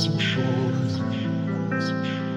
some shores, some shores.